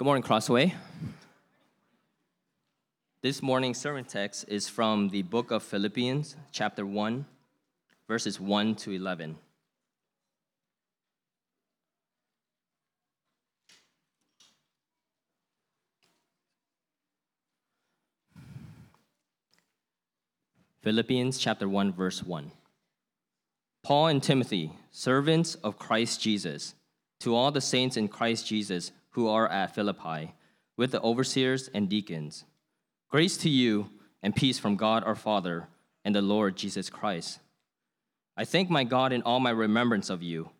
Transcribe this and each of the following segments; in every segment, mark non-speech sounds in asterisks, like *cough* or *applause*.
Good morning, Crossway. This morning's sermon text is from the book of Philippians, chapter 1, verses 1 to 11. Philippians chapter 1, verse 1. Paul and Timothy, servants of Christ Jesus, to all the saints in Christ Jesus who are at Philippi, with the overseers and deacons. Grace to you and peace from God our Father and the Lord Jesus Christ. I thank my God in all my remembrance of you,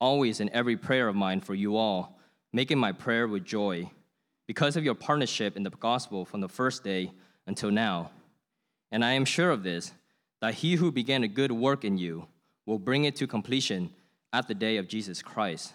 always in every prayer of mine for you all, making my prayer with joy, because of your partnership in the gospel from the first day until now. And I am sure of this, that he who began a good work in you will bring it to completion at the day of Jesus Christ.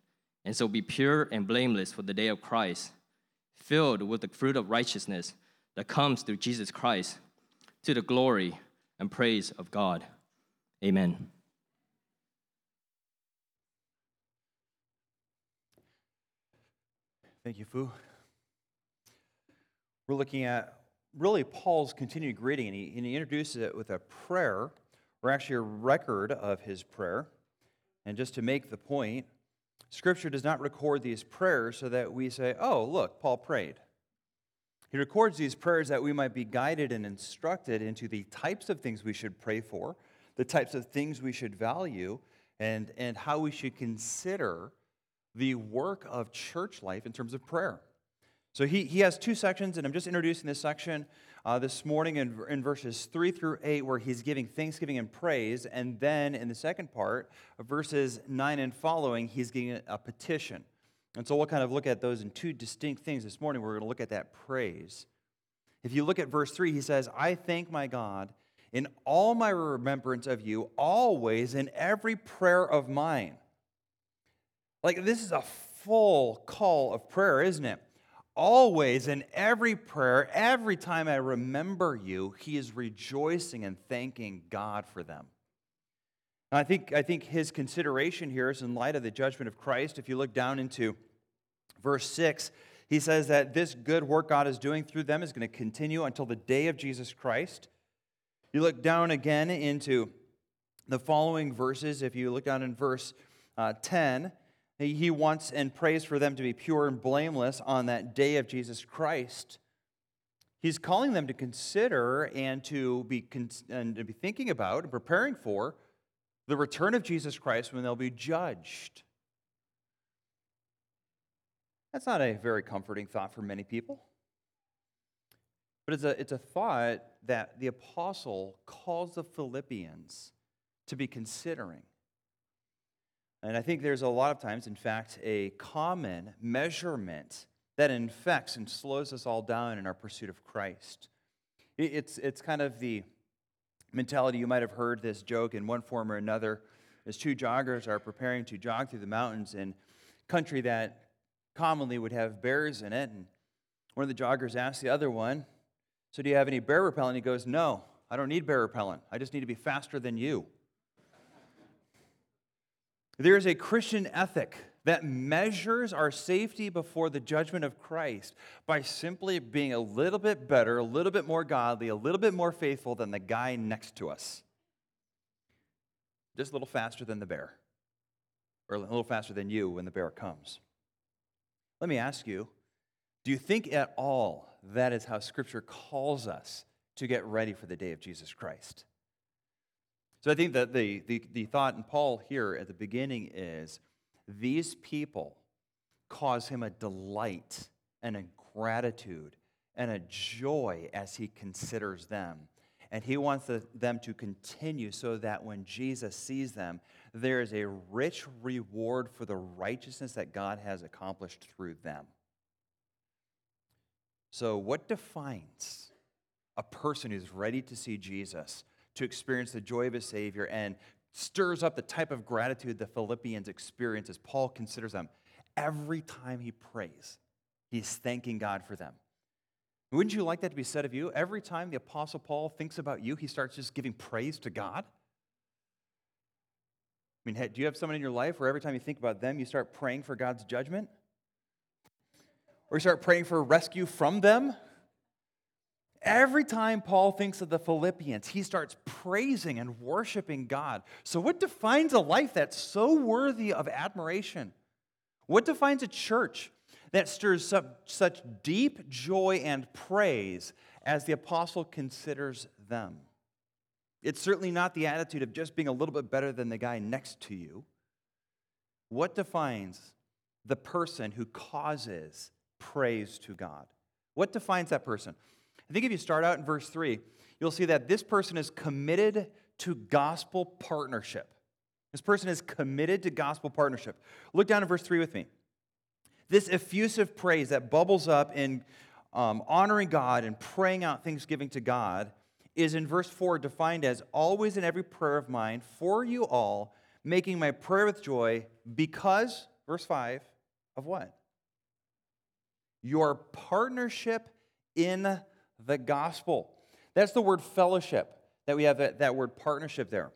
and so be pure and blameless for the day of Christ, filled with the fruit of righteousness that comes through Jesus Christ, to the glory and praise of God. Amen. Thank you, Fu. We're looking at really Paul's continued greeting, and he, and he introduces it with a prayer, or actually a record of his prayer. And just to make the point, Scripture does not record these prayers so that we say, oh, look, Paul prayed. He records these prayers that we might be guided and instructed into the types of things we should pray for, the types of things we should value, and, and how we should consider the work of church life in terms of prayer. So he, he has two sections, and I'm just introducing this section uh, this morning in, in verses 3 through 8, where he's giving thanksgiving and praise. And then in the second part, verses 9 and following, he's giving a petition. And so we'll kind of look at those in two distinct things this morning. We're going to look at that praise. If you look at verse 3, he says, I thank my God in all my remembrance of you, always in every prayer of mine. Like, this is a full call of prayer, isn't it? Always in every prayer, every time I remember you, he is rejoicing and thanking God for them. I think, I think his consideration here is in light of the judgment of Christ. If you look down into verse 6, he says that this good work God is doing through them is going to continue until the day of Jesus Christ. You look down again into the following verses. If you look down in verse uh, 10, he wants and prays for them to be pure and blameless on that day of Jesus Christ. He's calling them to consider and to be, and to be thinking about and preparing for the return of Jesus Christ when they'll be judged. That's not a very comforting thought for many people. But it's a, it's a thought that the apostle calls the Philippians to be considering. And I think there's a lot of times, in fact, a common measurement that infects and slows us all down in our pursuit of Christ. It's, it's kind of the mentality you might have heard this joke in one form or another as two joggers are preparing to jog through the mountains in country that commonly would have bears in it. And one of the joggers asks the other one, So, do you have any bear repellent? He goes, No, I don't need bear repellent. I just need to be faster than you. There is a Christian ethic that measures our safety before the judgment of Christ by simply being a little bit better, a little bit more godly, a little bit more faithful than the guy next to us. Just a little faster than the bear, or a little faster than you when the bear comes. Let me ask you do you think at all that is how Scripture calls us to get ready for the day of Jesus Christ? So I think that the, the, the thought in Paul here at the beginning is these people cause him a delight and a gratitude and a joy as he considers them. And he wants the, them to continue so that when Jesus sees them, there is a rich reward for the righteousness that God has accomplished through them. So, what defines a person who's ready to see Jesus, to experience the joy of his Savior, and stirs up the type of gratitude the Philippians experience as Paul considers them? Every time he prays, he's thanking God for them. Wouldn't you like that to be said of you? Every time the Apostle Paul thinks about you, he starts just giving praise to God. I mean, do you have someone in your life where every time you think about them, you start praying for God's judgment? Or you start praying for rescue from them? Every time Paul thinks of the Philippians, he starts praising and worshiping God. So, what defines a life that's so worthy of admiration? What defines a church that stirs up such deep joy and praise as the apostle considers them? It's certainly not the attitude of just being a little bit better than the guy next to you. What defines the person who causes praise to God? What defines that person? I think if you start out in verse 3, you'll see that this person is committed to gospel partnership. This person is committed to gospel partnership. Look down at verse 3 with me. This effusive praise that bubbles up in um, honoring God and praying out thanksgiving to God is in verse 4 defined as always in every prayer of mine for you all, making my prayer with joy because, verse 5, of what? Your partnership in the gospel. That's the word fellowship that we have that, that word partnership there.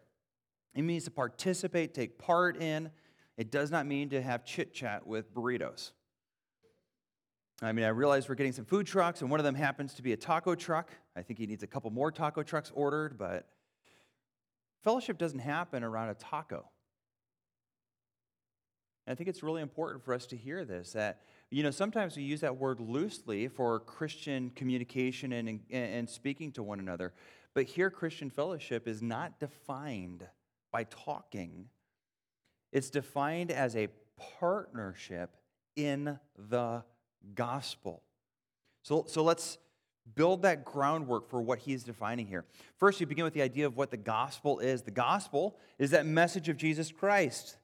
It means to participate, take part in. It does not mean to have chit chat with burritos. I mean, I realize we're getting some food trucks, and one of them happens to be a taco truck. I think he needs a couple more taco trucks ordered, but fellowship doesn't happen around a taco. And I think it's really important for us to hear this that, you know, sometimes we use that word loosely for Christian communication and, and speaking to one another. But here, Christian fellowship is not defined by talking, it's defined as a partnership in the gospel. So, so let's build that groundwork for what he's defining here. First, you begin with the idea of what the gospel is. The gospel is that message of Jesus Christ.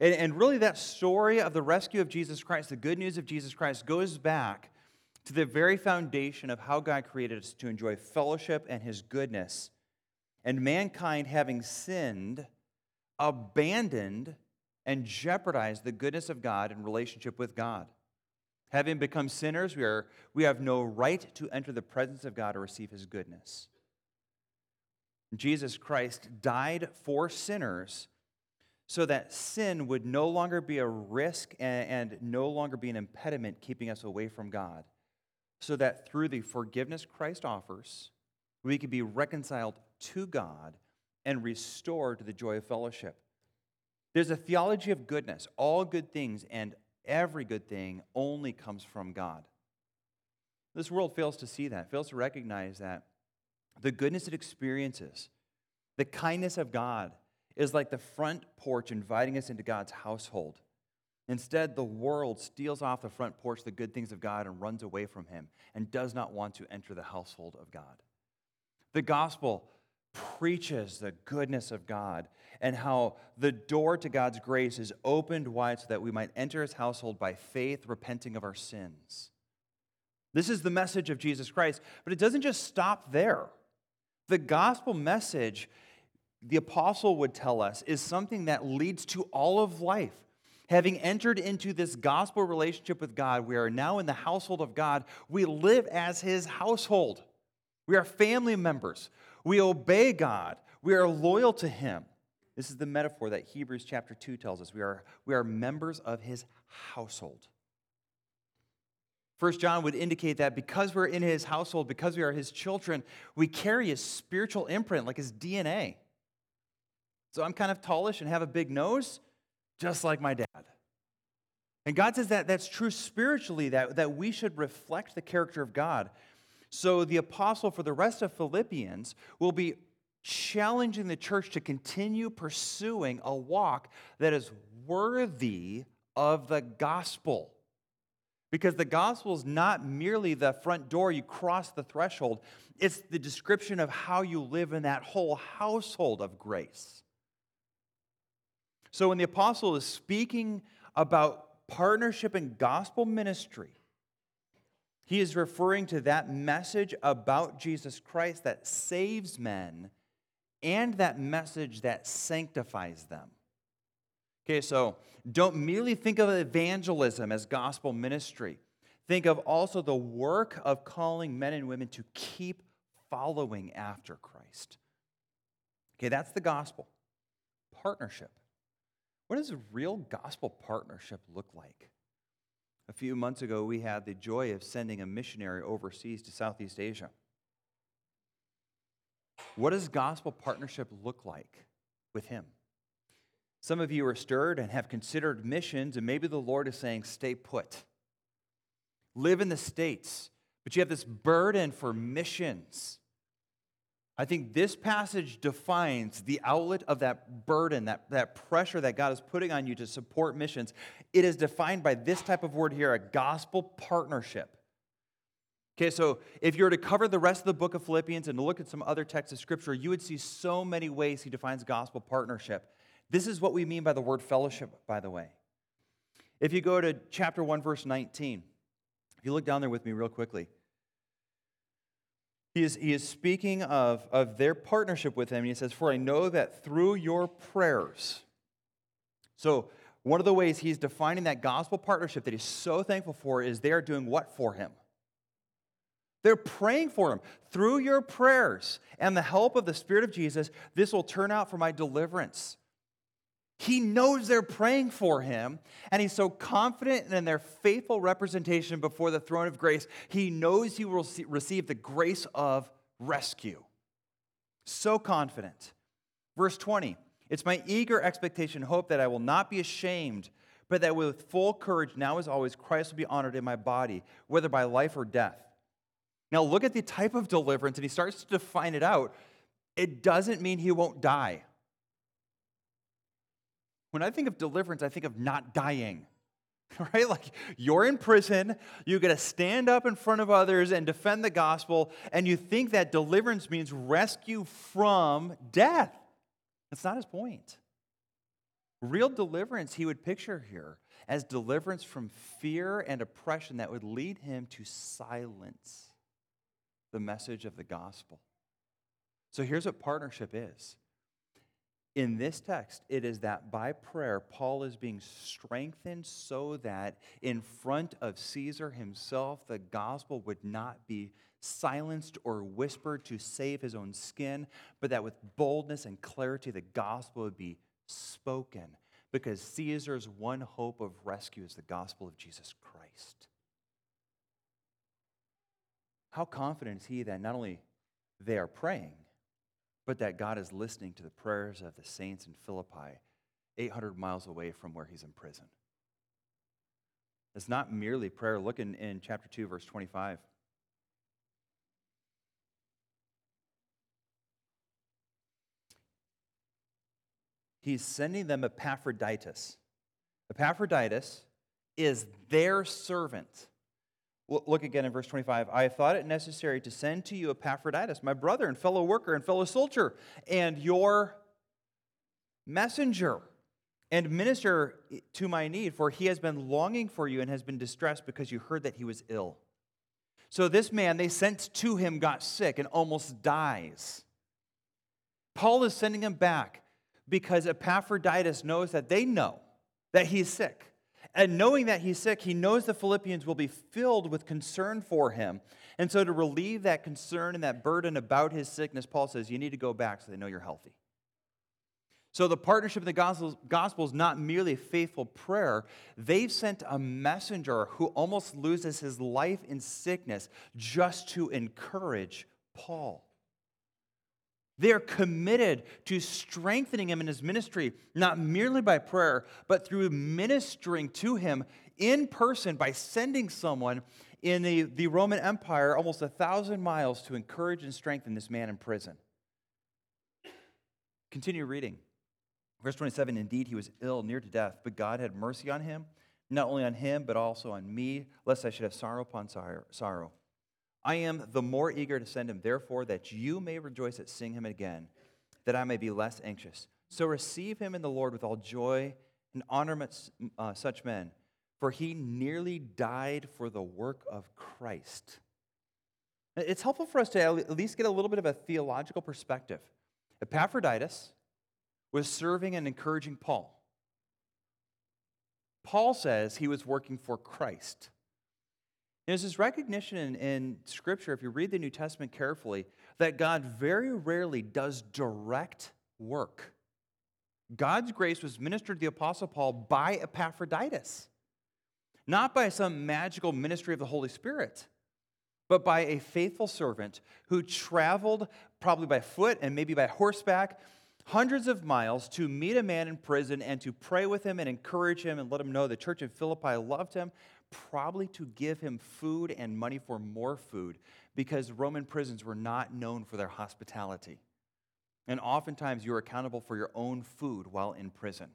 And, and really, that story of the rescue of Jesus Christ, the good news of Jesus Christ, goes back to the very foundation of how God created us to enjoy fellowship and his goodness. And mankind, having sinned, abandoned and jeopardized the goodness of God in relationship with God. Having become sinners, we, are, we have no right to enter the presence of God or receive his goodness. Jesus Christ died for sinners so that sin would no longer be a risk and, and, no longer be an impediment keeping us away from God. So that through the forgiveness Christ offers, we could be reconciled to God and restored to the joy of fellowship. There's a theology of goodness. All good things and every good thing only comes from God. This world fails to see that, fails to recognize that the goodness it experiences, the kindness of God, is like the front porch inviting us into God's household. Instead, the world steals off the front porch the good things of God and runs away from Him and does not want to enter the household of God. The gospel preaches the goodness of God and how the door to God's grace is opened wide so that we might enter his household by faith, repenting of our sins. This is the message of Jesus Christ, but it doesn't just stop there. The gospel message, the apostle would tell us, is something that leads to all of life. Having entered into this gospel relationship with God, we are now in the household of God. We live as his household. We are family members. We obey God. We are loyal to him. This is the metaphor that Hebrews chapter 2 tells us. We are, we are members of his household. First John would indicate that because we're in his household, because we are his children, we carry his spiritual imprint, like his DNA. So I'm kind of tallish and have a big nose, just like my dad. And God says that that's true spiritually, that, that we should reflect the character of God. So the apostle for the rest of Philippians will be challenging the church to continue pursuing a walk that is worthy of the gospel. Because the gospel is not merely the front door, you cross the threshold, it's the description of how you live in that whole household of grace. So when the apostle is speaking about partnership in gospel ministry, He is referring to that message about Jesus Christ that saves men and that message that sanctifies them. Okay, so don't merely think of evangelism as gospel ministry. Think of also the work of calling men and women to keep following after Christ. Okay, that's the gospel. Partnership. What does a real gospel partnership look like? A few months ago, we had the joy of sending a missionary overseas to Southeast Asia. What does gospel partnership look like with him? Some of you are stirred and have considered missions, and maybe the Lord is saying, stay put. Live in the States, but you have this burden for missions. I think this passage defines the outlet of that burden, that, that pressure that God is putting on you to support missions. It is defined by this type of word here a gospel partnership. Okay, so if you were to cover the rest of the book of Philippians and to look at some other texts of scripture, you would see so many ways he defines gospel partnership. This is what we mean by the word fellowship, by the way. If you go to chapter 1, verse 19, if you look down there with me real quickly, he is, he is speaking of, of their partnership with him. And he says, For I know that through your prayers. So, one of the ways he's defining that gospel partnership that he's so thankful for is they are doing what for him? They're praying for him. Through your prayers and the help of the Spirit of Jesus, this will turn out for my deliverance. He knows they're praying for him, and he's so confident in their faithful representation before the throne of grace, he knows he will receive the grace of rescue. So confident. Verse 20 It's my eager expectation hope that I will not be ashamed, but that with full courage, now as always, Christ will be honored in my body, whether by life or death. Now, look at the type of deliverance, and he starts to define it out. It doesn't mean he won't die. When I think of deliverance, I think of not dying. *laughs* Right? Like you're in prison, you get to stand up in front of others and defend the gospel, and you think that deliverance means rescue from death. That's not his point. Real deliverance, he would picture here as deliverance from fear and oppression that would lead him to silence the message of the gospel. So here's what partnership is in this text, it is that by prayer, Paul is being strengthened so that in front of Caesar himself, the gospel would not be silenced or whispered to save his own skin, but that with boldness and clarity, the gospel would be spoken because Caesar's one hope of rescue is the gospel of Jesus Christ. How confident is he that not only they are praying, but that God is listening to the prayers of the saints in Philippi, 800 miles away from where he's in prison. It's not merely prayer. Look in, in chapter 2, verse 25. He's sending them Epaphroditus. Epaphroditus is their servant Look again in verse 25. I thought it necessary to send to you Epaphroditus, my brother and fellow worker and fellow soldier, and your messenger and minister to my need, for he has been longing for you and has been distressed because you heard that he was ill. So this man they sent to him got sick and almost dies. Paul is sending him back because Epaphroditus knows that they know that he's sick. And knowing that he's sick, he knows the Philippians will be filled with concern for him. And so, to relieve that concern and that burden about his sickness, Paul says, You need to go back so they know you're healthy. So, the partnership of the gospel is not merely faithful prayer. They've sent a messenger who almost loses his life in sickness just to encourage Paul. They're committed to strengthening him in his ministry, not merely by prayer, but through ministering to him in person by sending someone in the, the Roman Empire almost a thousand miles to encourage and strengthen this man in prison. Continue reading. Verse 27 Indeed, he was ill, near to death, but God had mercy on him, not only on him, but also on me, lest I should have sorrow upon sorrow. I am the more eager to send him, therefore, that you may rejoice at seeing him again, that I may be less anxious. So receive him in the Lord with all joy and honor uh, such men, for he nearly died for the work of Christ. It's helpful for us to at least get a little bit of a theological perspective. Epaphroditus was serving and encouraging Paul. Paul says he was working for Christ. There's this recognition in, in, Scripture, if you read the New Testament carefully, that God very rarely does direct work. God's grace was ministered to the Apostle Paul by Epaphroditus, not by some magical ministry of the Holy Spirit, but by a faithful servant who traveled probably by foot and maybe by horseback hundreds of miles to meet a man in prison and to pray with him and encourage him and let him know the church in Philippi loved him, probably to give him food and money for more food because Roman prisons were not known for their hospitality. And oftentimes you're accountable for your own food while in prison.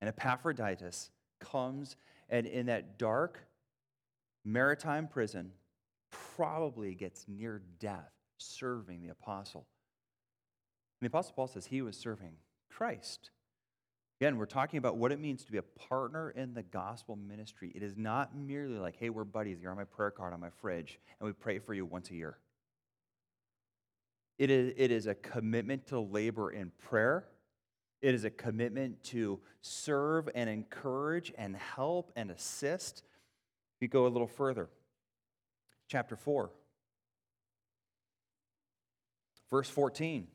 And Epaphroditus comes and in that dark Mamertine prison probably gets near death serving the apostle. And the apostle Paul says he was serving Christ. Again, we're talking about what it means to be a partner in the gospel ministry. It is not merely like, hey, we're buddies. You're on my prayer card on my fridge, and we pray for you once a year. It is, it is a commitment to labor in prayer. It is a commitment to serve and encourage and help and assist. We go a little further. Chapter 4, verse 14.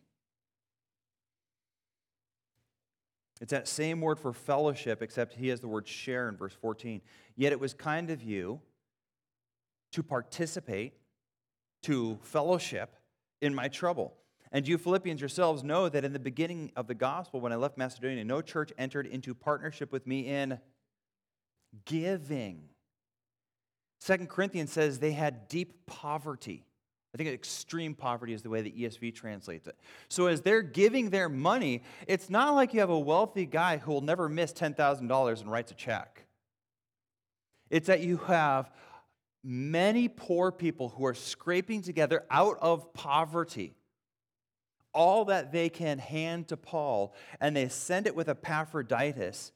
It's that same word for fellowship, except he has the word share in verse 14. Yet it was kind of you to participate, to fellowship in my trouble. And you Philippians yourselves know that in the beginning of the gospel, when I left Macedonia, no church entered into partnership with me in giving. Second Corinthians says they had deep poverty. I think extreme poverty is the way the ESV translates it. So as they're giving their money, it's not like you have a wealthy guy who will never miss $10,000 and writes a check. It's that you have many poor people who are scraping together out of poverty all that they can hand to Paul, and they send it with Epaphroditus.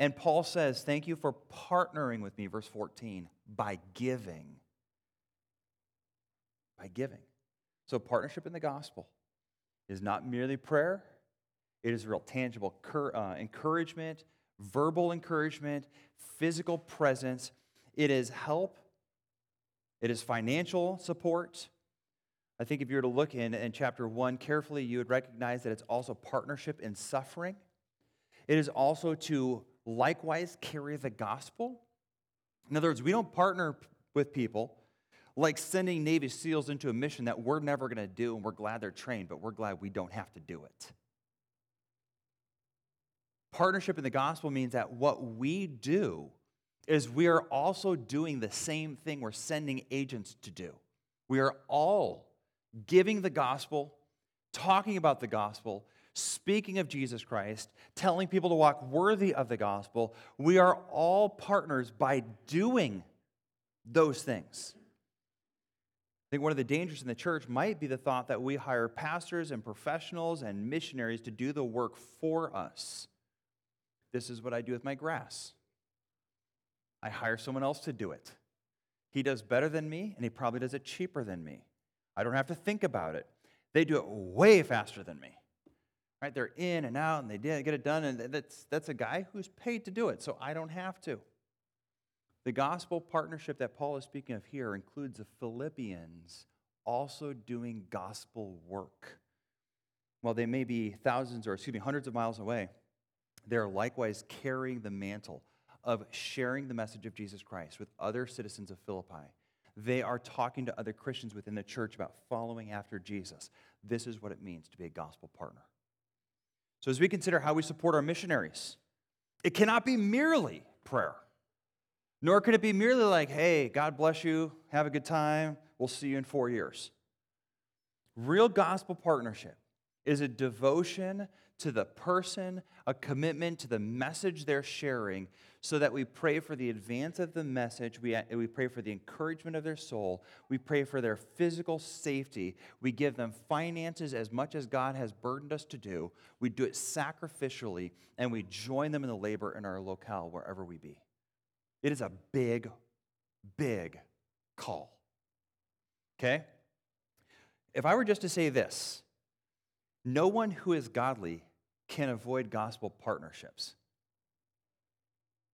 And Paul says, Thank you for partnering with me, verse 14, by giving by giving. So, partnership in the gospel is not merely prayer, it is real tangible uh, encouragement, verbal encouragement, physical presence. It is help, it is financial support. I think if you were to look in, in chapter one carefully, you would recognize that it's also partnership in suffering. It is also to likewise carry the gospel. In other words, we don't partner with people like sending Navy SEALs into a mission that we're never going to do, and we're glad they're trained, but we're glad we don't have to do it. Partnership in the gospel means that what we do is we are also doing the same thing we're sending agents to do. We are all giving the gospel, talking about the gospel, speaking of Jesus Christ, telling people to walk worthy of the gospel. We are all partners by doing those things. I think one of the dangers in the church might be the thought that we hire pastors and professionals and missionaries to do the work for us. This is what I do with my grass. I hire someone else to do it. He does better than me, and he probably does it cheaper than me. I don't have to think about it. They do it way faster than me. Right? They're in and out, and they get it done, and that's, that's a guy who's paid to do it, so I don't have to. The gospel partnership that Paul is speaking of here includes the Philippians also doing gospel work. While they may be thousands or, excuse me, hundreds of miles away, they're likewise carrying the mantle of sharing the message of Jesus Christ with other citizens of Philippi. They are talking to other Christians within the church about following after Jesus. This is what it means to be a gospel partner. So, as we consider how we support our missionaries, it cannot be merely prayer. Nor can it be merely like, hey, God bless you, have a good time, we'll see you in four years. Real gospel partnership is a devotion to the person, a commitment to the message they're sharing, so that we pray for the advance of the message. We, we pray for the encouragement of their soul. We pray for their physical safety. We give them finances as much as God has burdened us to do. We do it sacrificially, and we join them in the labor in our locale, wherever we be. It is a big, big call. Okay? If I were just to say this, no one who is godly can avoid gospel partnerships.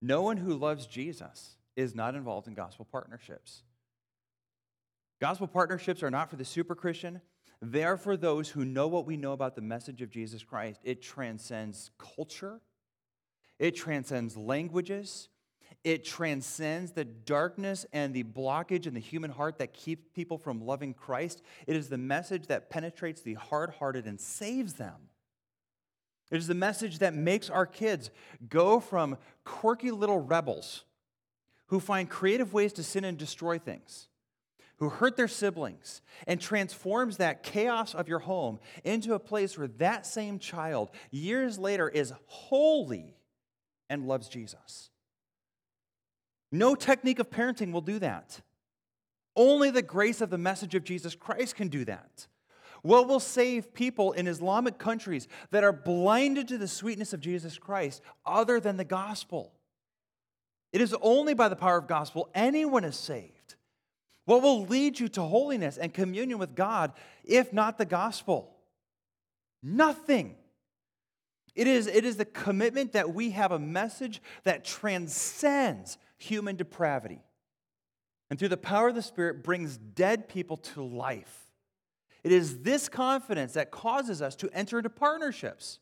No one who loves Jesus is not involved in gospel partnerships. Gospel partnerships are not for the super Christian, they are for those who know what we know about the message of Jesus Christ. It transcends culture, it transcends languages, it transcends the darkness and the blockage in the human heart that keeps people from loving Christ. It is the message that penetrates the hard hearted and saves them. It is the message that makes our kids go from quirky little rebels who find creative ways to sin and destroy things, who hurt their siblings, and transforms that chaos of your home into a place where that same child, years later, is holy and loves Jesus. No technique of parenting will do that. Only the grace of the message of Jesus Christ can do that. What will save people in Islamic countries that are blinded to the sweetness of Jesus Christ other than the gospel? It is only by the power of gospel anyone is saved. What will lead you to holiness and communion with God if not the gospel? Nothing. It is, it is the commitment that we have a message that transcends human depravity. And through the power of the Spirit, brings dead people to life. It is this confidence that causes us to enter into partnerships.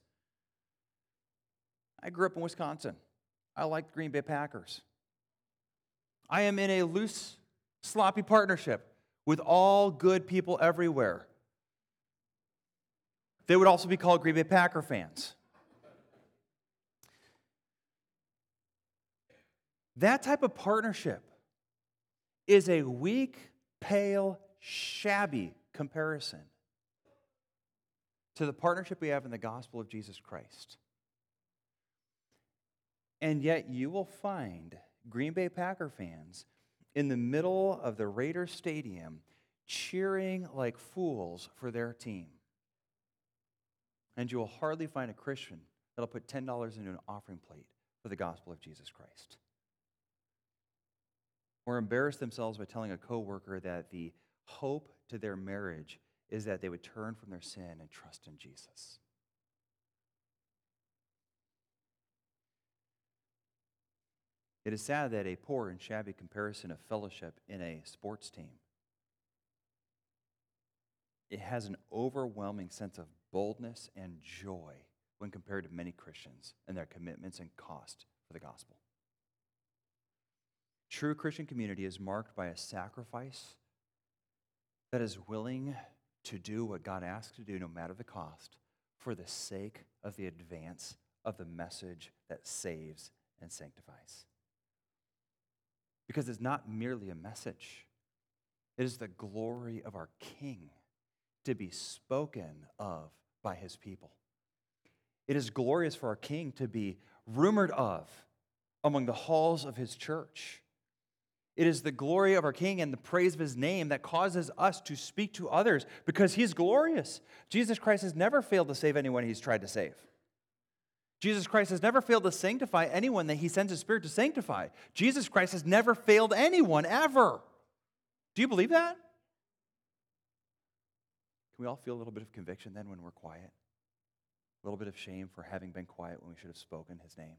I grew up in Wisconsin. I like the Green Bay Packers. I am in a loose, sloppy partnership with all good people everywhere. They would also be called Green Bay Packer fans. That type of partnership is a weak, pale, shabby comparison to the partnership we have in the gospel of Jesus Christ. And yet, you will find Green Bay Packer fans in the middle of the Raiders Stadium cheering like fools for their team. And you will hardly find a Christian that'll put $10 into an offering plate for the gospel of Jesus Christ. Or embarrass themselves by telling a coworker that the hope to their marriage is that they would turn from their sin and trust in Jesus. It is sad that a poor and shabby comparison of fellowship in a sports team it has an overwhelming sense of boldness and joy when compared to many Christians and their commitments and cost for the gospel. True Christian community is marked by a sacrifice that is willing to do what God asks to do, no matter the cost, for the sake of the advance of the message that saves and sanctifies. Because it's not merely a message, it is the glory of our King to be spoken of by his people. It is glorious for our King to be rumored of among the halls of his church. It is the glory of our King and the praise of his name that causes us to speak to others because he's glorious. Jesus Christ has never failed to save anyone he's tried to save. Jesus Christ has never failed to sanctify anyone that he sends his spirit to sanctify. Jesus Christ has never failed anyone ever. Do you believe that? Can we all feel a little bit of conviction then when we're quiet? A little bit of shame for having been quiet when we should have spoken his name?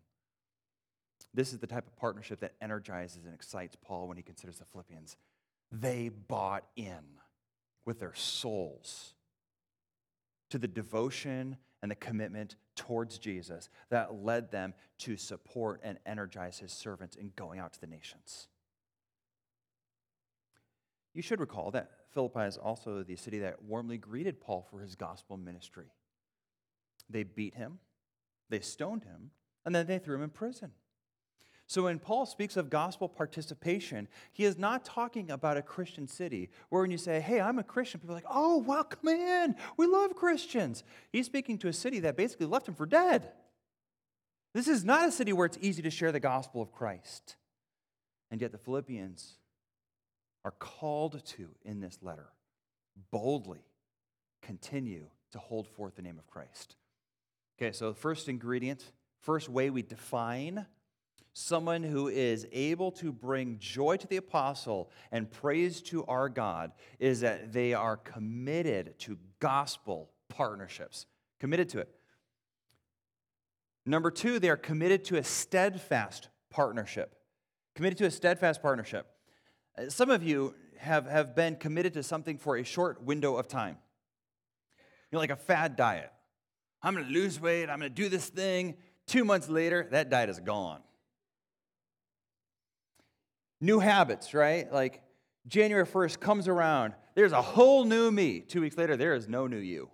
This is the type of partnership that energizes and excites Paul when he considers the Philippians. They bought in with their souls to the devotion and the commitment towards Jesus that led them to support and energize his servants in going out to the nations. You should recall that Philippi is also the city that warmly greeted Paul for his gospel ministry. They beat him, they stoned him, and then they threw him in prison. So when Paul speaks of gospel participation, he is not talking about a Christian city where when you say, hey, I'm a Christian, people are like, oh, welcome in. We love Christians. He's speaking to a city that basically left him for dead. This is not a city where it's easy to share the gospel of Christ. And yet the Philippians are called to, in this letter, boldly continue to hold forth the name of Christ. Okay, so the first ingredient, first way we define someone who is able to bring joy to the apostle and praise to our God is that they are committed to gospel partnerships. Committed to it. Number two, they are committed to a steadfast partnership. Committed to a steadfast partnership. Uh, some of you have, have been committed to something for a short window of time. You know, like a fad diet. I'm gonna lose weight, I'm gonna do this thing. Two months later, that diet is gone. New habits, right? Like January 1st comes around, there's a whole new me. Two weeks later, there is no new you.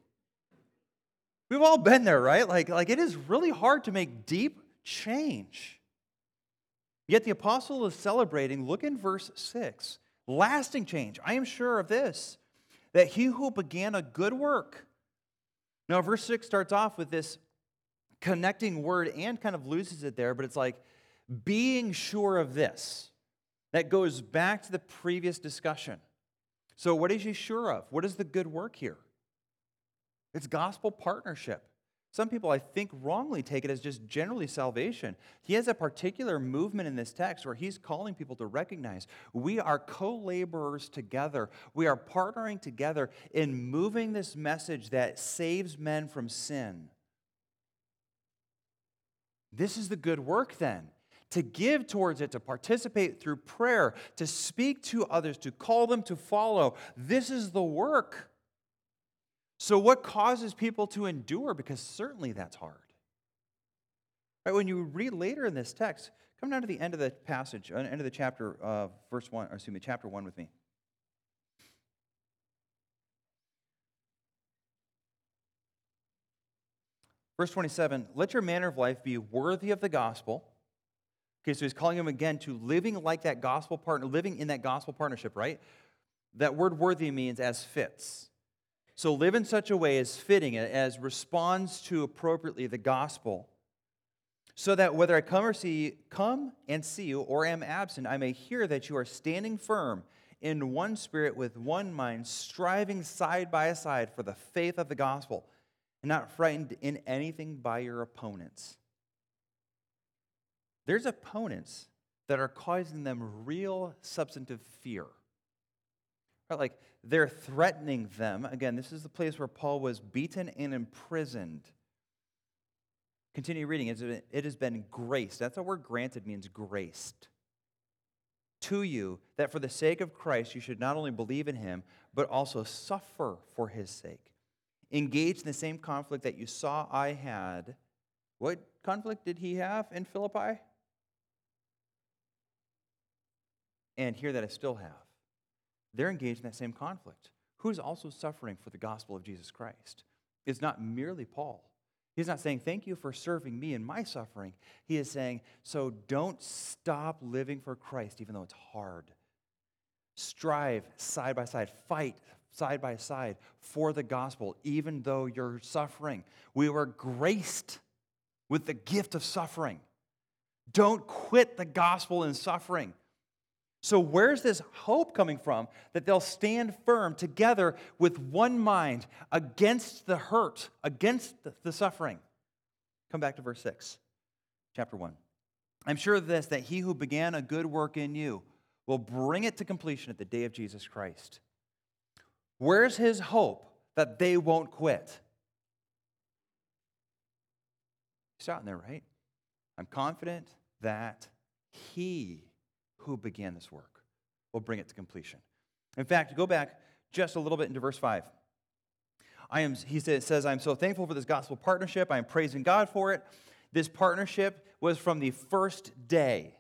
We've all been there, right? Like, like it is really hard to make deep change. Yet the apostle is celebrating, look in verse 6, lasting change. I am sure of this, that he who began a good work. Now, verse 6 starts off with this connecting word and kind of loses it there, but it's like being sure of this. That goes back to the previous discussion. So, what is he sure of? What is the good work here? It's gospel partnership. Some people, I think, wrongly take it as just generally salvation. He has a particular movement in this text where he's calling people to recognize we are co laborers together. We are partnering together in moving this message that saves men from sin. This is the good work then. To give towards it, to participate through prayer, to speak to others, to call them to follow. This is the work. So, what causes people to endure? Because certainly that's hard. Right, when you read later in this text, come down to the end of the passage, uh, end of the chapter, uh, verse 1, or excuse me, chapter 1 with me. Verse 27 Let your manner of life be worthy of the gospel. Okay, so he's calling him again to living like that gospel partner, living in that gospel partnership, right? That word worthy means as fits. So live in such a way as fitting, as responds to appropriately the gospel, so that whether I come or see come and see you or am absent, I may hear that you are standing firm in one spirit with one mind, striving side by side for the faith of the gospel, and not frightened in anything by your opponents. There's opponents that are causing them real substantive fear. Right? Like they're threatening them. Again, this is the place where Paul was beaten and imprisoned. Continue reading. It has been graced. That's the word granted means graced. To you, that for the sake of Christ you should not only believe in him, but also suffer for his sake. Engage in the same conflict that you saw I had. What conflict did he have in Philippi? And here that I still have they're engaged in that same conflict. Who's also suffering for the gospel of Jesus Christ? It's not merely Paul. He's not saying, Thank you for serving me in my suffering. He is saying, So don't stop living for Christ, even though it's hard. Strive side by side, fight side by side for the gospel, even though you're suffering. We were graced with the gift of suffering. Don't quit the gospel in suffering. So, where's this hope coming from that they'll stand firm together with one mind against the hurt, against the suffering? Come back to verse 6, chapter 1. I'm sure of this, that he who began a good work in you will bring it to completion at the day of Jesus Christ. Where's his hope that they won't quit? He's out in there, right? I'm confident that he who began this work will bring it to completion. In fact, go back just a little bit into verse 5. I am, he says, I'm so thankful for this gospel partnership. I am praising God for it. This partnership was from the first day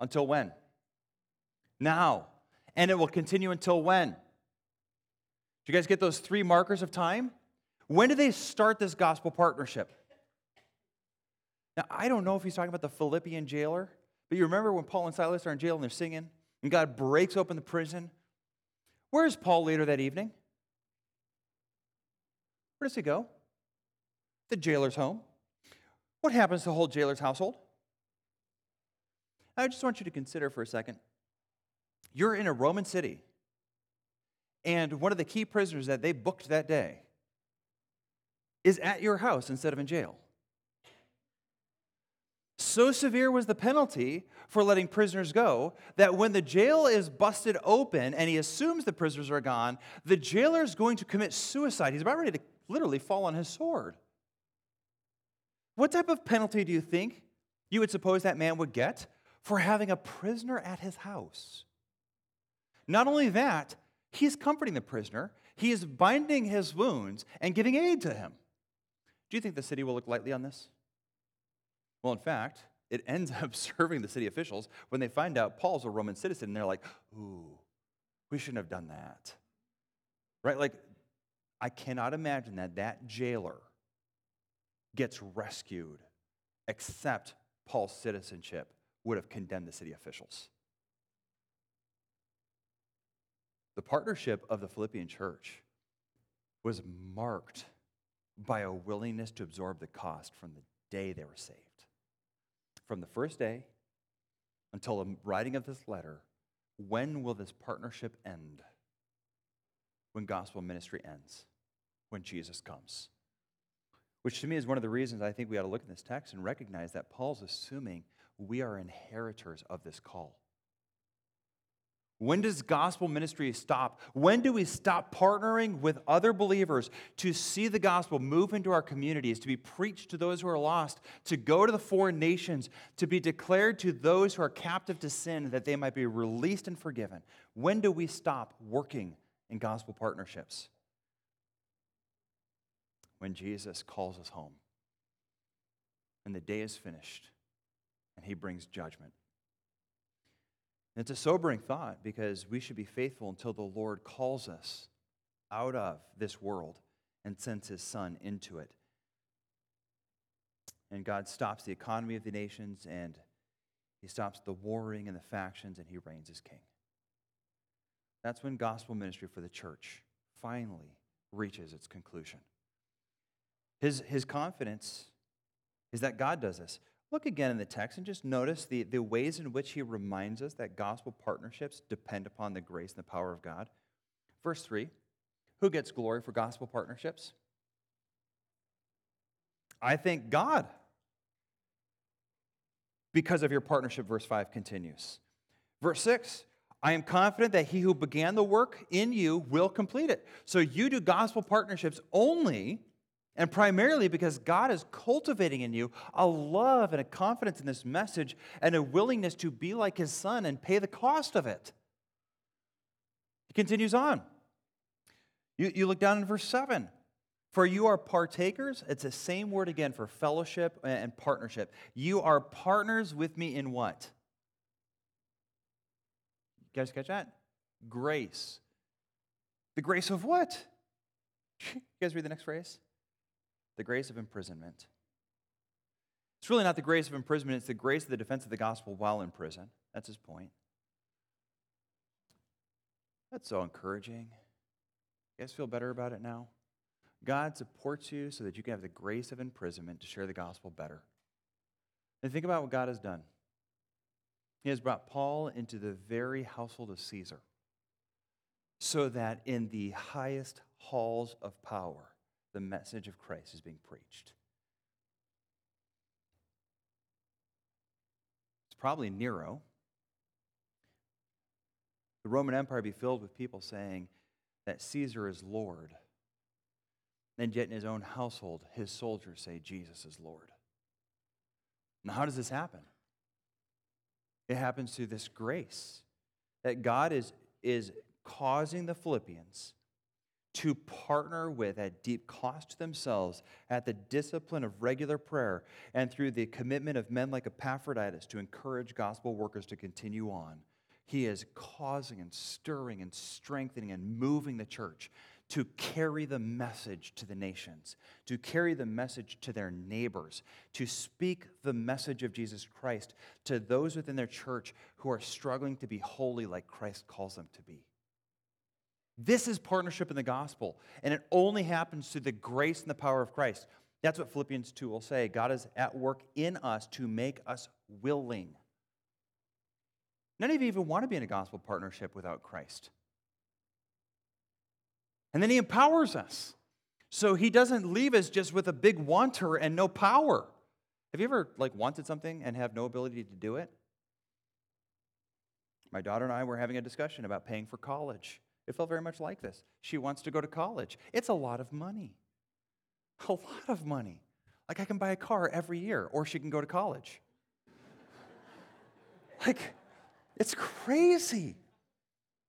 until when? Now. And it will continue until when? Do you guys get those three markers of time? When did they start this gospel partnership? Now, I don't know if he's talking about the Philippian jailer, but you remember when Paul and Silas are in jail and they're singing, and God breaks open the prison? Where's Paul later that evening? Where does he go? The jailer's home. What happens to the whole jailer's household? I just want you to consider for a second. You're in a Roman city, and one of the key prisoners that they booked that day is at your house instead of in jail. So severe was the penalty for letting prisoners go that when the jail is busted open and he assumes the prisoners are gone, the jailer is going to commit suicide. He's about ready to literally fall on his sword. What type of penalty do you think you would suppose that man would get for having a prisoner at his house? Not only that, he's comforting the prisoner, he is binding his wounds and giving aid to him. Do you think the city will look lightly on this? Well, in fact, it ends *laughs* up serving the city officials when they find out Paul's a Roman citizen and they're like, ooh, we shouldn't have done that. Right? Like, I cannot imagine that that jailer gets rescued except Paul's citizenship would have condemned the city officials. The partnership of the Philippian church was marked by a willingness to absorb the cost from the day they were saved. From the first day until the writing of this letter, when will this partnership end? When gospel ministry ends, when Jesus comes. Which to me is one of the reasons I think we ought to look at this text and recognize that Paul's assuming we are inheritors of this call. When does gospel ministry stop? When do we stop partnering with other believers to see the gospel move into our communities, to be preached to those who are lost, to go to the foreign nations, to be declared to those who are captive to sin that they might be released and forgiven? When do we stop working in gospel partnerships? When Jesus calls us home and the day is finished and he brings judgment. It's a sobering thought because we should be faithful until the Lord calls us out of this world and sends his son into it. And God stops the economy of the nations and he stops the warring and the factions and he reigns as king. That's when gospel ministry for the church finally reaches its conclusion. His, his confidence is that God does this. Look again in the text and just notice the, the ways in which he reminds us that gospel partnerships depend upon the grace and the power of God. Verse 3 Who gets glory for gospel partnerships? I thank God because of your partnership, verse 5 continues. Verse 6 I am confident that he who began the work in you will complete it. So you do gospel partnerships only and primarily because God is cultivating in you a love and a confidence in this message and a willingness to be like his son and pay the cost of it. He continues on. You, you look down in verse 7. For you are partakers, it's the same word again for fellowship and partnership. You are partners with me in what? You guys catch that? Grace. The grace of what? *laughs* You guys read the next phrase? The grace of imprisonment. It's really not the grace of imprisonment, it's the grace of the defense of the gospel while in prison. That's his point. That's so encouraging. You guys feel better about it now? God supports you so that you can have the grace of imprisonment to share the gospel better. And think about what God has done. He has brought Paul into the very household of Caesar so that in the highest halls of power, the message of Christ is being preached. It's probably Nero. The Roman Empire be filled with people saying that Caesar is Lord. And yet in his own household, his soldiers say Jesus is Lord. Now, how does this happen? It happens through this grace that God is, is causing the Philippians to partner with at deep cost to themselves at the discipline of regular prayer and through the commitment of men like Epaphroditus to encourage gospel workers to continue on. He is causing and stirring and strengthening and moving the church to carry the message to the nations, to carry the message to their neighbors, to speak the message of Jesus Christ to those within their church who are struggling to be holy like Christ calls them to be. This is partnership in the gospel, and it only happens through the grace and the power of Christ. That's what Philippians 2 will say. God is at work in us to make us willing. None of you even want to be in a gospel partnership without Christ. And then he empowers us. So he doesn't leave us just with a big wanter and no power. Have you ever like wanted something and have no ability to do it? My daughter and I were having a discussion about paying for college. It felt very much like this. She wants to go to college. It's a lot of money. A lot of money. Like I can buy a car every year, or she can go to college. *laughs* like, it's crazy.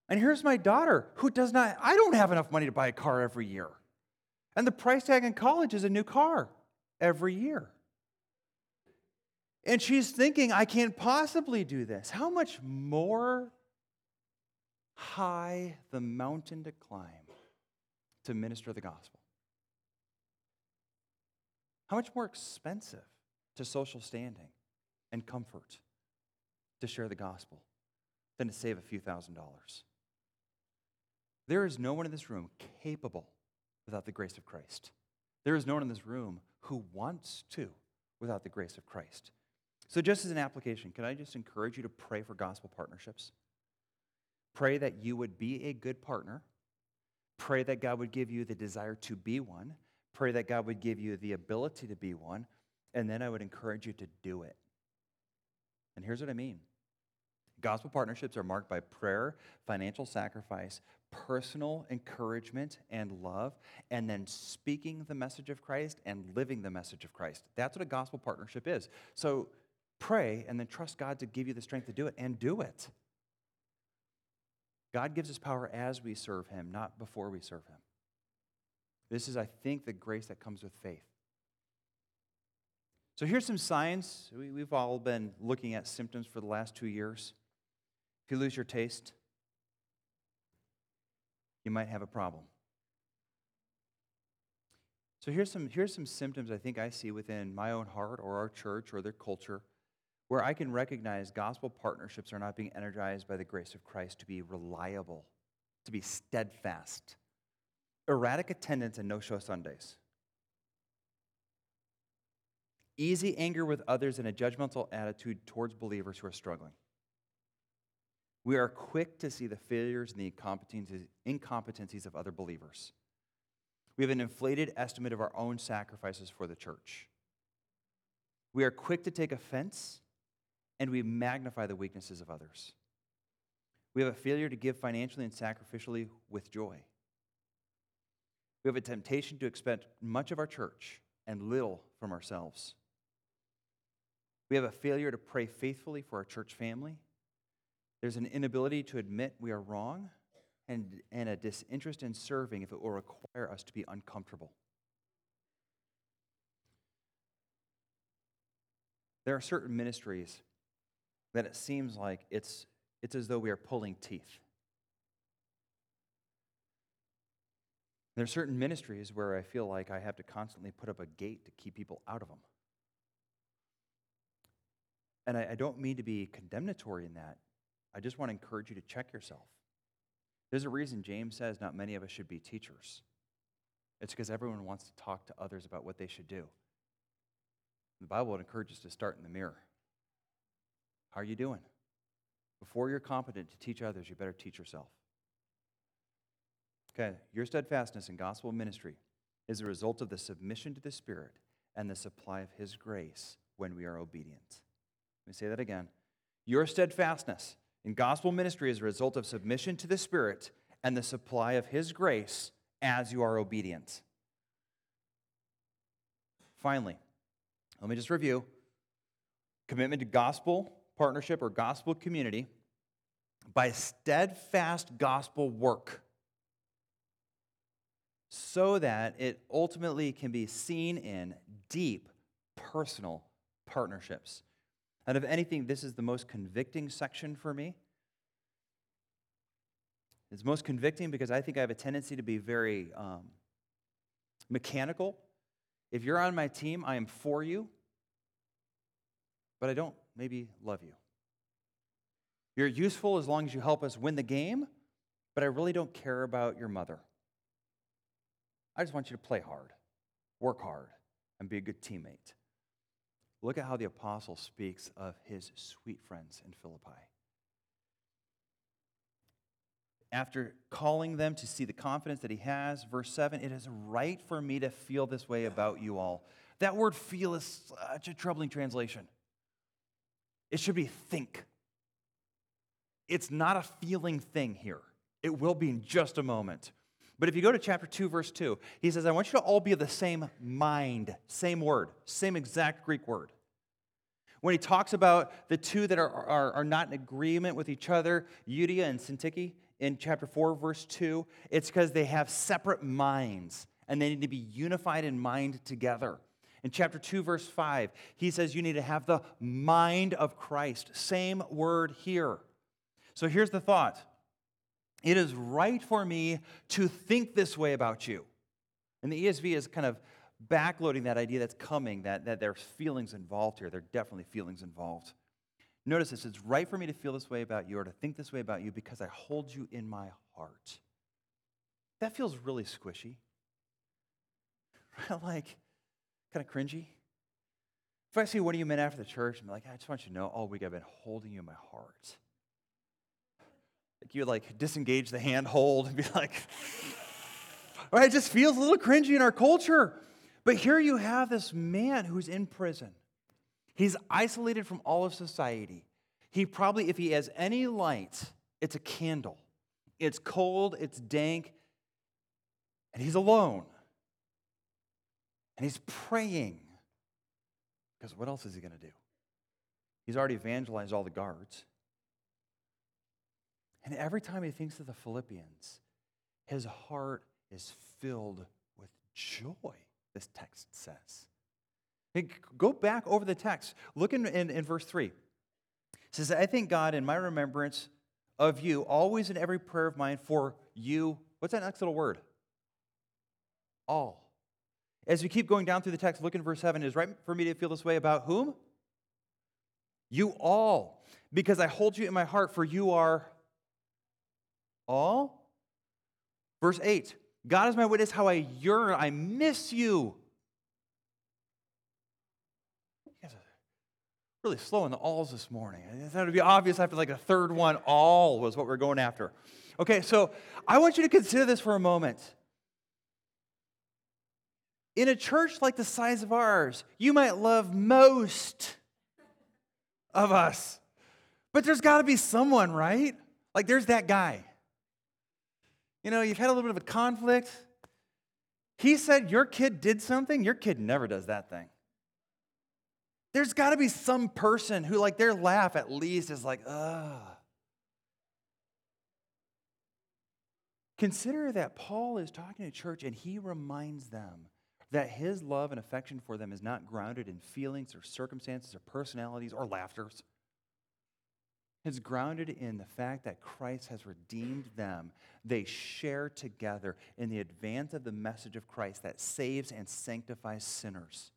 And here's my daughter who does not, I don't have enough money to buy a car every year. And the price tag in college is a new car every year. And she's thinking, I can't possibly do this. How much more high the mountain to climb to minister the gospel? How much more expensive to social standing and comfort to share the gospel than to save a few thousand dollars? There is no one in this room capable without the grace of Christ. There is no one in this room who wants to without the grace of Christ. So, just as an application, can I just encourage you to pray for gospel partnerships? Pray that you would be a good partner. Pray that God would give you the desire to be one. Pray that God would give you the ability to be one. And then I would encourage you to do it. And here's what I mean gospel partnerships are marked by prayer, financial sacrifice, personal encouragement and love, and then speaking the message of Christ and living the message of Christ. That's what a gospel partnership is. So pray and then trust God to give you the strength to do it and do it. God gives us power as we serve Him, not before we serve Him. This is, I think, the grace that comes with faith. So here's some signs. We, have all been looking at symptoms for the last two years. If you lose your taste, you might have a problem. So here's some, here's some symptoms I think I see within my own heart or our church or their culture where I can recognize gospel partnerships are not being energized by the grace of Christ to be reliable, to be steadfast. Erratic attendance and no show Sundays. Easy anger with others and a judgmental attitude towards believers who are struggling. We are quick to see the failures and the incompetencies, incompetencies of other believers. We have an inflated estimate of our own sacrifices for the church. We are quick to take offense and we magnify the weaknesses of others. We have a failure to give financially and sacrificially with joy. We have a temptation to expect much of our church and little from ourselves. We have a failure to pray faithfully for our church family there's an inability to admit we are wrong and, and a disinterest in serving if it will require us to be uncomfortable. There are certain ministries that it seems like it's, it's as though we are pulling teeth. There are certain ministries where I feel like I have to constantly put up a gate to keep people out of them. And I, I don't mean to be condemnatory in that. I just want to encourage you to check yourself. There's a reason James says not many of us should be teachers. It's because everyone wants to talk to others about what they should do. The Bible would encourage us to start in the mirror. How are you doing? Before you're competent to teach others, you better teach yourself. Okay, your steadfastness in gospel ministry is a result of the submission to the Spirit and the supply of His grace when we are obedient. Let me say that again. Your steadfastness in gospel ministry is a result of submission to the Spirit and the supply of His grace as you are obedient. Finally, let me just review commitment to gospel partnership or gospel community by steadfast gospel work so that it ultimately can be seen in deep personal partnerships. Out of anything, this is the most convicting section for me. It's most convicting because I think I have a tendency to be very um, mechanical. If you're on my team, I am for you, but I don't maybe love you. You're useful as long as you help us win the game, but I really don't care about your mother. I just want you to play hard, work hard, and be a good teammate. Look at how the apostle speaks of his sweet friends in Philippi. After calling them to see the confidence that he has, verse 7 it is right for me to feel this way about you all. That word feel is such a troubling translation. It should be think. It's not a feeling thing here. It will be in just a moment. But if you go to chapter 2, verse 2, he says, I want you to all be of the same mind, same word, same exact Greek word. When he talks about the two that are, are, are not in agreement with each other, Euodia and Syntyche, in chapter 4, verse 2, it's because they have separate minds and they need to be unified in mind together. In chapter 2, verse 5, he says you need to have the mind of Christ. Same word here. So here's the thought it is right for me to think this way about you. And the ESV is kind of backloading that idea that's coming, that, that there's feelings involved here. There are definitely feelings involved. Notice this it's right for me to feel this way about you or to think this way about you because I hold you in my heart. That feels really squishy. *laughs* like, kind of cringy. If I see one of you men after the church I'm like, I just want you to know all week I've been holding you in my heart. Like you would like disengage the hand hold and be like, right? *laughs* It just feels a little cringy in our culture. But here you have this man who's in prison. He's isolated from all of society. He probably, if he has any light, it's a candle. It's cold, it's dank, and he's alone. And he's praying. Because what else is he going to do? He's already evangelized all the guards. And every time he thinks of the Philippians, his heart is filled with joy, this text says. Go back over the text. Look in, in, in verse 3. It says, I thank God in my remembrance of you, always in every prayer of mine for you. What's that next little word? All. As we keep going down through the text, look in verse 7. It is right for me to feel this way about whom? You all. Because I hold you in my heart, for you are all. Verse 8 God is my witness how I yearn, I miss you. You guys are really slow in the alls this morning. That would be obvious after like a third one, all was what we're going after. Okay, so I want you to consider this for a moment. In a church like the size of ours, you might love most of us. But there's got to be someone, right? Like there's that guy. You know, you've had a little bit of a conflict. He said your kid did something, your kid never does that thing. There's got to be some person who, like, their laugh at least is like, ugh. Consider that Paul is talking to church and he reminds them that his love and affection for them is not grounded in feelings or circumstances or personalities or laughters. It's grounded in the fact that Christ has redeemed them. They share together in the advance of the message of Christ that saves and sanctifies sinners.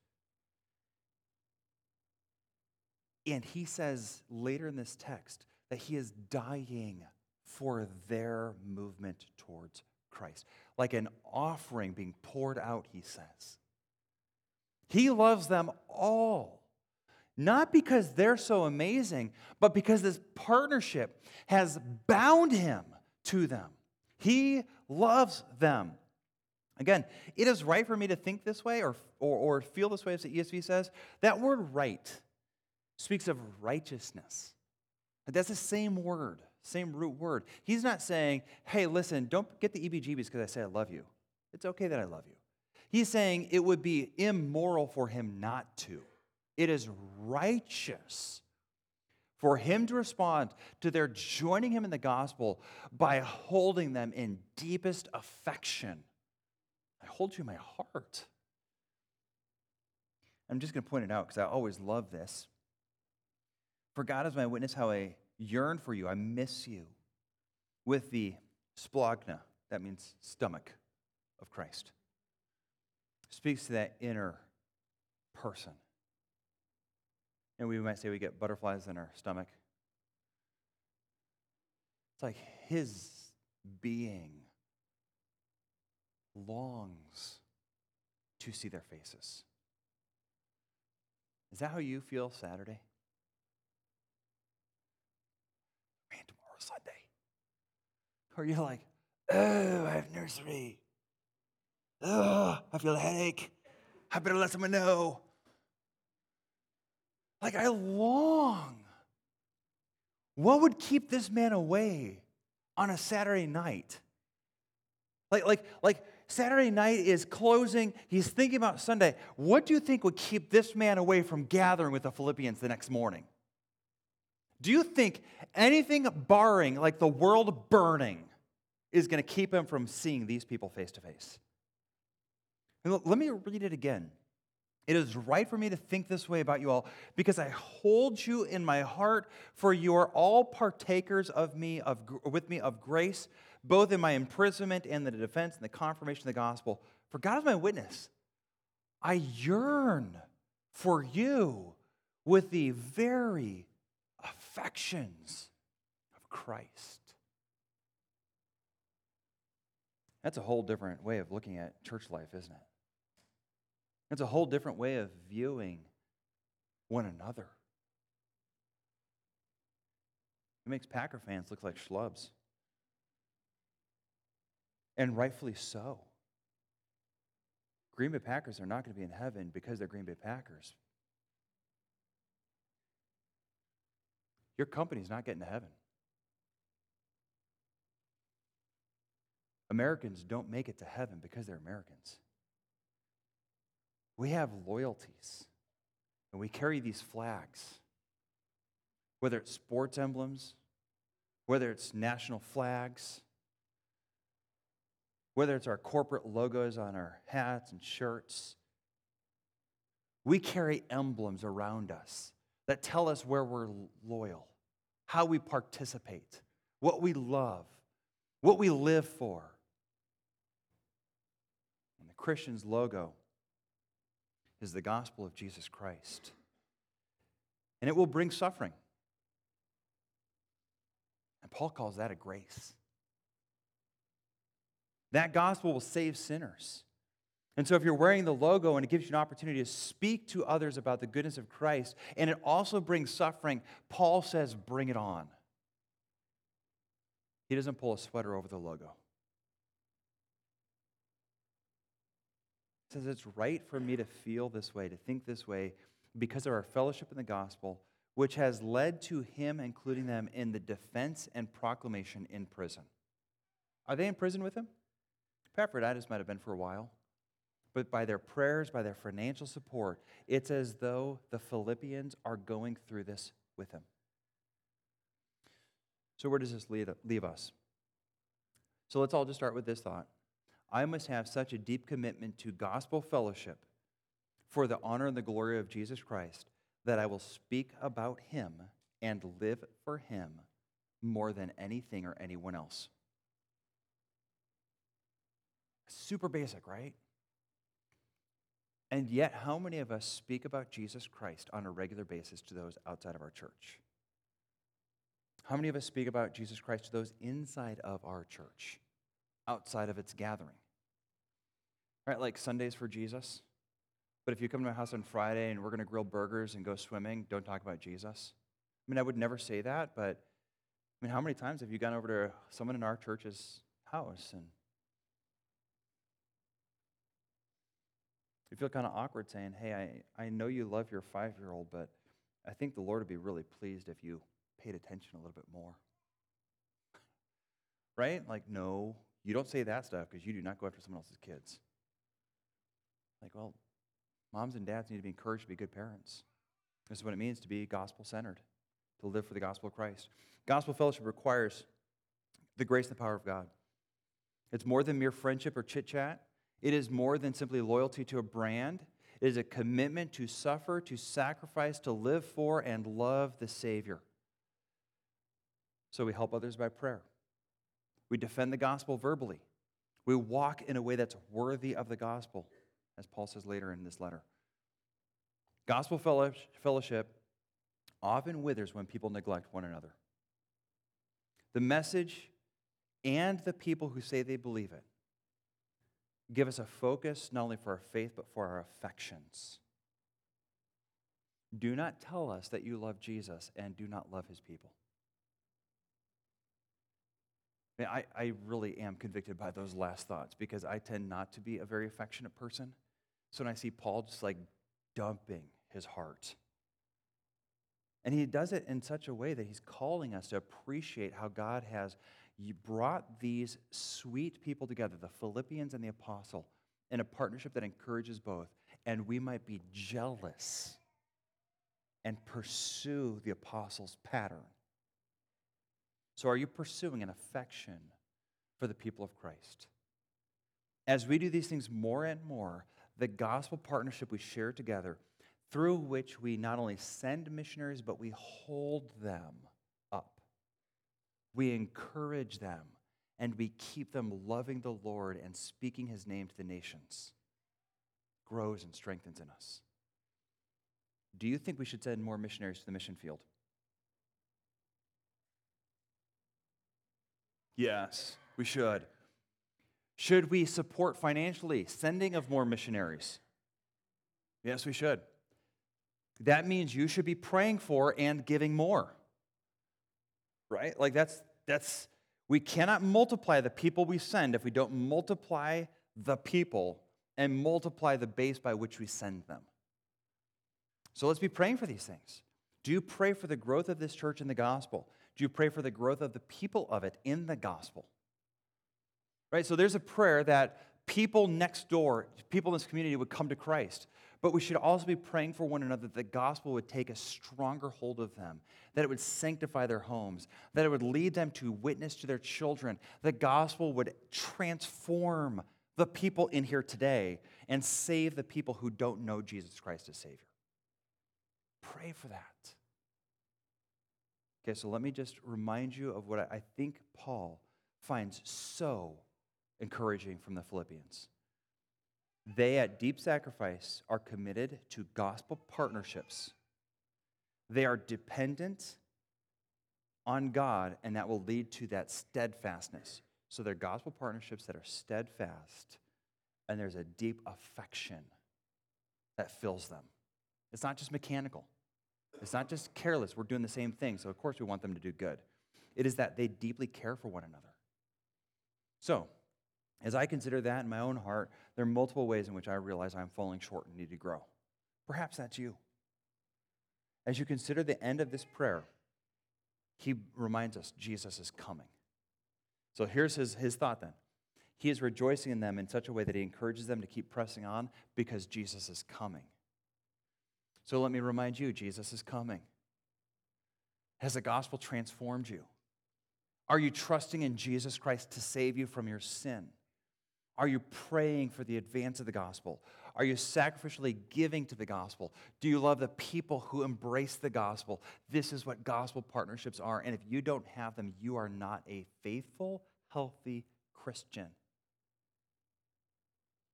And he says later in this text that he is dying for their movement towards Christ, like an offering being poured out, he says. He loves them all. Not because they're so amazing, but because this partnership has bound him to them. He loves them. Again, it is right for me to think this way or, or, or feel this way, as the ESV says. That word right speaks of righteousness. That's the same word, same root word. He's not saying, hey, listen, don't get the EBGBs because I say I love you. It's okay that I love you. He's saying it would be immoral for him not to. It is righteous for him to respond to their joining him in the gospel by holding them in deepest affection. I hold you in my heart. I'm just going to point it out because I always love this. For God is my witness how I yearn for you, I miss you with the splanchna, that means stomach of Christ. Speaks to that inner person. And we might say we get butterflies in our stomach. It's like his being longs to see their faces. Is that how you feel Saturday? Man, tomorrow's Sunday. Or you're like, oh, I have nursery. Oh, I feel a headache. I better let someone know. Like, I long. What would keep this man away on a Saturday night? Like, like, like Saturday night is closing. He's thinking about Sunday. What do you think would keep this man away from gathering with the Philippians the next morning? Do you think anything barring, like the world burning, is going to keep him from seeing these people face to face? Let me read it again. It is right for me to think this way about you all because I hold you in my heart, for you are all partakers of me, of, with me of grace, both in my imprisonment and the defense and the confirmation of the gospel. For God is my witness. I yearn for you with the very affections of Christ. That's a whole different way of looking at church life, isn't it? It's a whole different way of viewing one another. It makes Packer fans look like schlubs. And rightfully so. Green Bay Packers are not going to be in heaven because they're Green Bay Packers. Your company's not getting to heaven. Americans don't make it to heaven because they're Americans. We have loyalties, and we carry these flags, whether it's sports emblems, whether it's national flags, whether it's our corporate logos on our hats and shirts. We carry emblems around us that tell us where we're loyal, how we participate, what we love, what we live for. And the Christian's logo is the gospel of Jesus Christ. And it will bring suffering. And Paul calls that a grace. That gospel will save sinners. And so, if you're wearing the logo and it gives you an opportunity to speak to others about the goodness of Christ, and it also brings suffering, Paul says, bring it on. He doesn't pull a sweater over the logo. He says it's right for me to feel this way, to think this way, because of our fellowship in the gospel, which has led to him including them in the defense and proclamation in prison. Are they in prison with him? Epaphroditus might have been for a while, but by their prayers, by their financial support, it's as though the Philippians are going through this with him. So, where does this leave us? So, let's all just start with this thought. I must have such a deep commitment to gospel fellowship for the honor and the glory of Jesus Christ that I will speak about him and live for him more than anything or anyone else. Super basic, right? And yet, how many of us speak about Jesus Christ on a regular basis to those outside of our church? How many of us speak about Jesus Christ to those inside of our church, outside of its gathering? right? Like Sundays for Jesus. But if you come to my house on Friday and we're going to grill burgers and go swimming, don't talk about Jesus. I mean, I would never say that, but I mean, how many times have you gone over to someone in our church's house and you feel kind of awkward saying, Hey, I, I know you love your five year old, but I think the Lord would be really pleased if you paid attention a little bit more. *laughs* right? Like, no, you don't say that stuff because you do not go after someone else's kids. Like, well, moms and dads need to be encouraged to be good parents. This is what it means to be gospel centered, to live for the gospel of Christ. Gospel fellowship requires the grace and the power of God. It's more than mere friendship or chit chat, it is more than simply loyalty to a brand. It is a commitment to suffer, to sacrifice, to live for, and love the Savior. So we help others by prayer. We defend the gospel verbally. We walk in a way that's worthy of the gospel, as Paul says later in this letter. Gospel fellowship often withers when people neglect one another. The message and the people who say they believe it give us a focus not only for our faith, but for our affections. Do not tell us that you love Jesus and do not love his people. I, I really am convicted by those last thoughts because I tend not to be a very affectionate person. So when I see Paul just like dumping his heart, and he does it in such a way that he's calling us to appreciate how God has brought these sweet people together, the Philippians and the apostle, in a partnership that encourages both. And we might be jealous and pursue the apostles' pattern. So, are you pursuing an affection for the people of Christ? As we do these things more and more, the gospel partnership we share together, through which we not only send missionaries, but we hold them. We encourage them, and we keep them loving the Lord and speaking his name to the nations, grows and strengthens in us. Do you think we should send more missionaries to the mission field? Yes, we should. Should we support financially sending of more missionaries? Yes, we should. That means you should be praying for and giving more. Right? Like that's that's we cannot multiply the people we send if we don't multiply the people and multiply the base by which we send them. So let's be praying for these things. Do you pray for the growth of this church in the gospel? Do you pray for the growth of the people of it in the gospel? Right? So there's a prayer that people next door, people in this community would come to Christ. But we should also be praying for one another that the gospel would take a stronger hold of them, that it would sanctify their homes, that it would lead them to witness to their children. The gospel would transform the people in here today and save the people who don't know Jesus Christ as Savior. Pray for that. Okay, so let me just remind you of what I think Paul finds so encouraging from the Philippians. They, at deep sacrifice, are committed to gospel partnerships. They are dependent on God, and that will lead to that steadfastness. So they're gospel partnerships that are steadfast, and there's a deep affection that fills them. It's not just mechanical, it's not just careless. We're doing the same thing, so of course we want them to do good. It is that they deeply care for one another. So, as I consider that in my own heart, there are multiple ways in which I realize I'm falling short and need to grow. Perhaps that's you. As you consider the end of this prayer, he reminds us Jesus is coming. So here's his, his thought then. He is rejoicing in them in such a way that he encourages them to keep pressing on because Jesus is coming. So let me remind you Jesus is coming. Has the gospel transformed you? Are you trusting in Jesus Christ to save you from your sin? Are you praying for the advance of the gospel? Are you sacrificially giving to the gospel? Do you love the people who embrace the gospel? This is what gospel partnerships are. And if you don't have them, you are not a faithful, healthy Christian.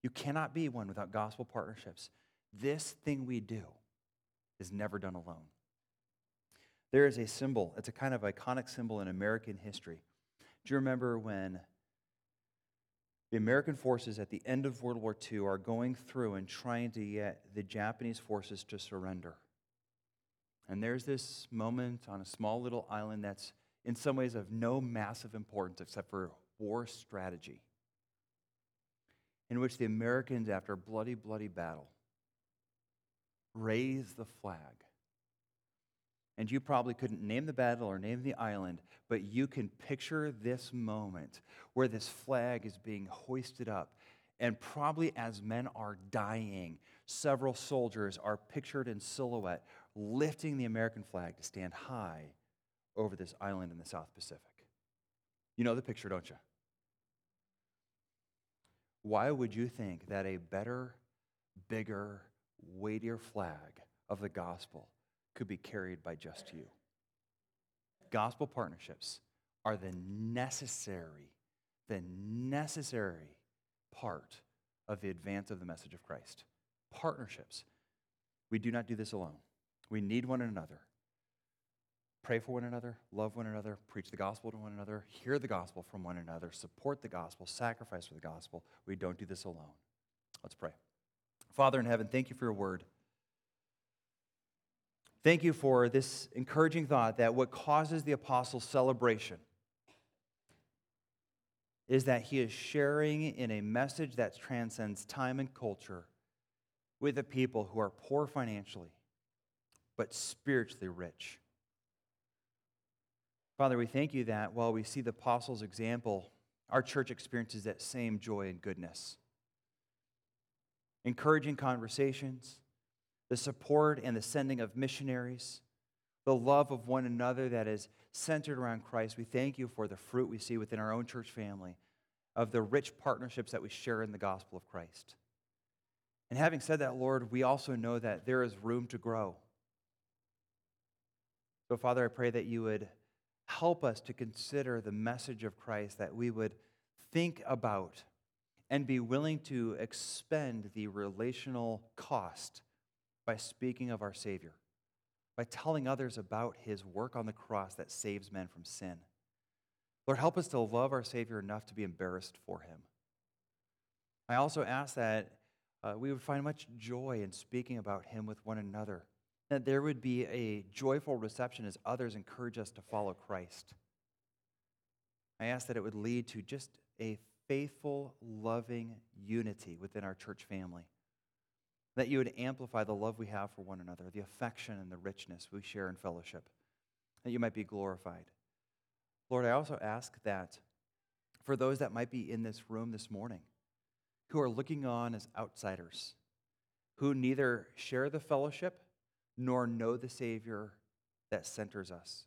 You cannot be one without gospel partnerships. This thing we do is never done alone. There is a symbol, it's a kind of iconic symbol in American history. Do you remember when the American forces at the end of World War II are going through and trying to get the Japanese forces to surrender? And there's this moment on a small little island that's, in some ways, of no massive importance except for war strategy, in which the Americans, after a bloody, bloody battle, raise the flag. And you probably couldn't name the battle or name the island, but you can picture this moment where this flag is being hoisted up. And probably as men are dying, several soldiers are pictured in silhouette lifting the American flag to stand high over this island in the South Pacific. You know the picture, don't you? Why would you think that a better, bigger, weightier flag of the gospel could be carried by just you. Gospel partnerships are the necessary the necessary part of the advance of the message of Christ. Partnerships. We do not do this alone. We need one another. Pray for one another, love one another, preach the gospel to one another, hear the gospel from one another, support the gospel, sacrifice for the gospel. We don't do this alone. Let's pray. Father in heaven, thank you for your word. Thank you for this encouraging thought that what causes the apostles' celebration is that he is sharing in a message that transcends time and culture with a people who are poor financially, but spiritually rich. Father, we thank you that while we see the apostles' example, our church experiences that same joy and goodness. Encouraging conversations, the support and the sending of missionaries, the love of one another that is centered around Christ. We thank you for the fruit we see within our own church family of the rich partnerships that we share in the gospel of Christ. And having said that, Lord, we also know that there is room to grow. So, Father, I pray that you would help us to consider the message of Christ, that we would think about and be willing to expend the relational cost by speaking of our Savior, by telling others about his work on the cross that saves men from sin. Lord, help us to love our Savior enough to be embarrassed for him. I also ask that uh, we would find much joy in speaking about him with one another, that there would be a joyful reception as others encourage us to follow Christ. I ask that it would lead to just a faithful, loving unity within our church family that you would amplify the love we have for one another, the affection and the richness we share in fellowship, that you might be glorified. Lord, I also ask that for those that might be in this room this morning who are looking on as outsiders, who neither share the fellowship nor know the Savior that centers us,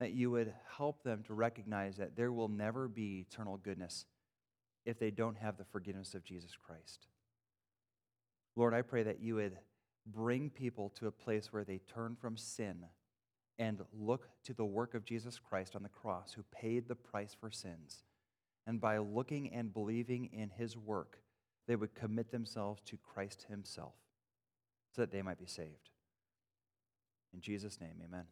that you would help them to recognize that there will never be eternal goodness if they don't have the forgiveness of Jesus Christ. Lord, I pray that you would bring people to a place where they turn from sin and look to the work of Jesus Christ on the cross, who paid the price for sins. And by looking and believing in his work, they would commit themselves to Christ himself so that they might be saved. In Jesus' name, amen.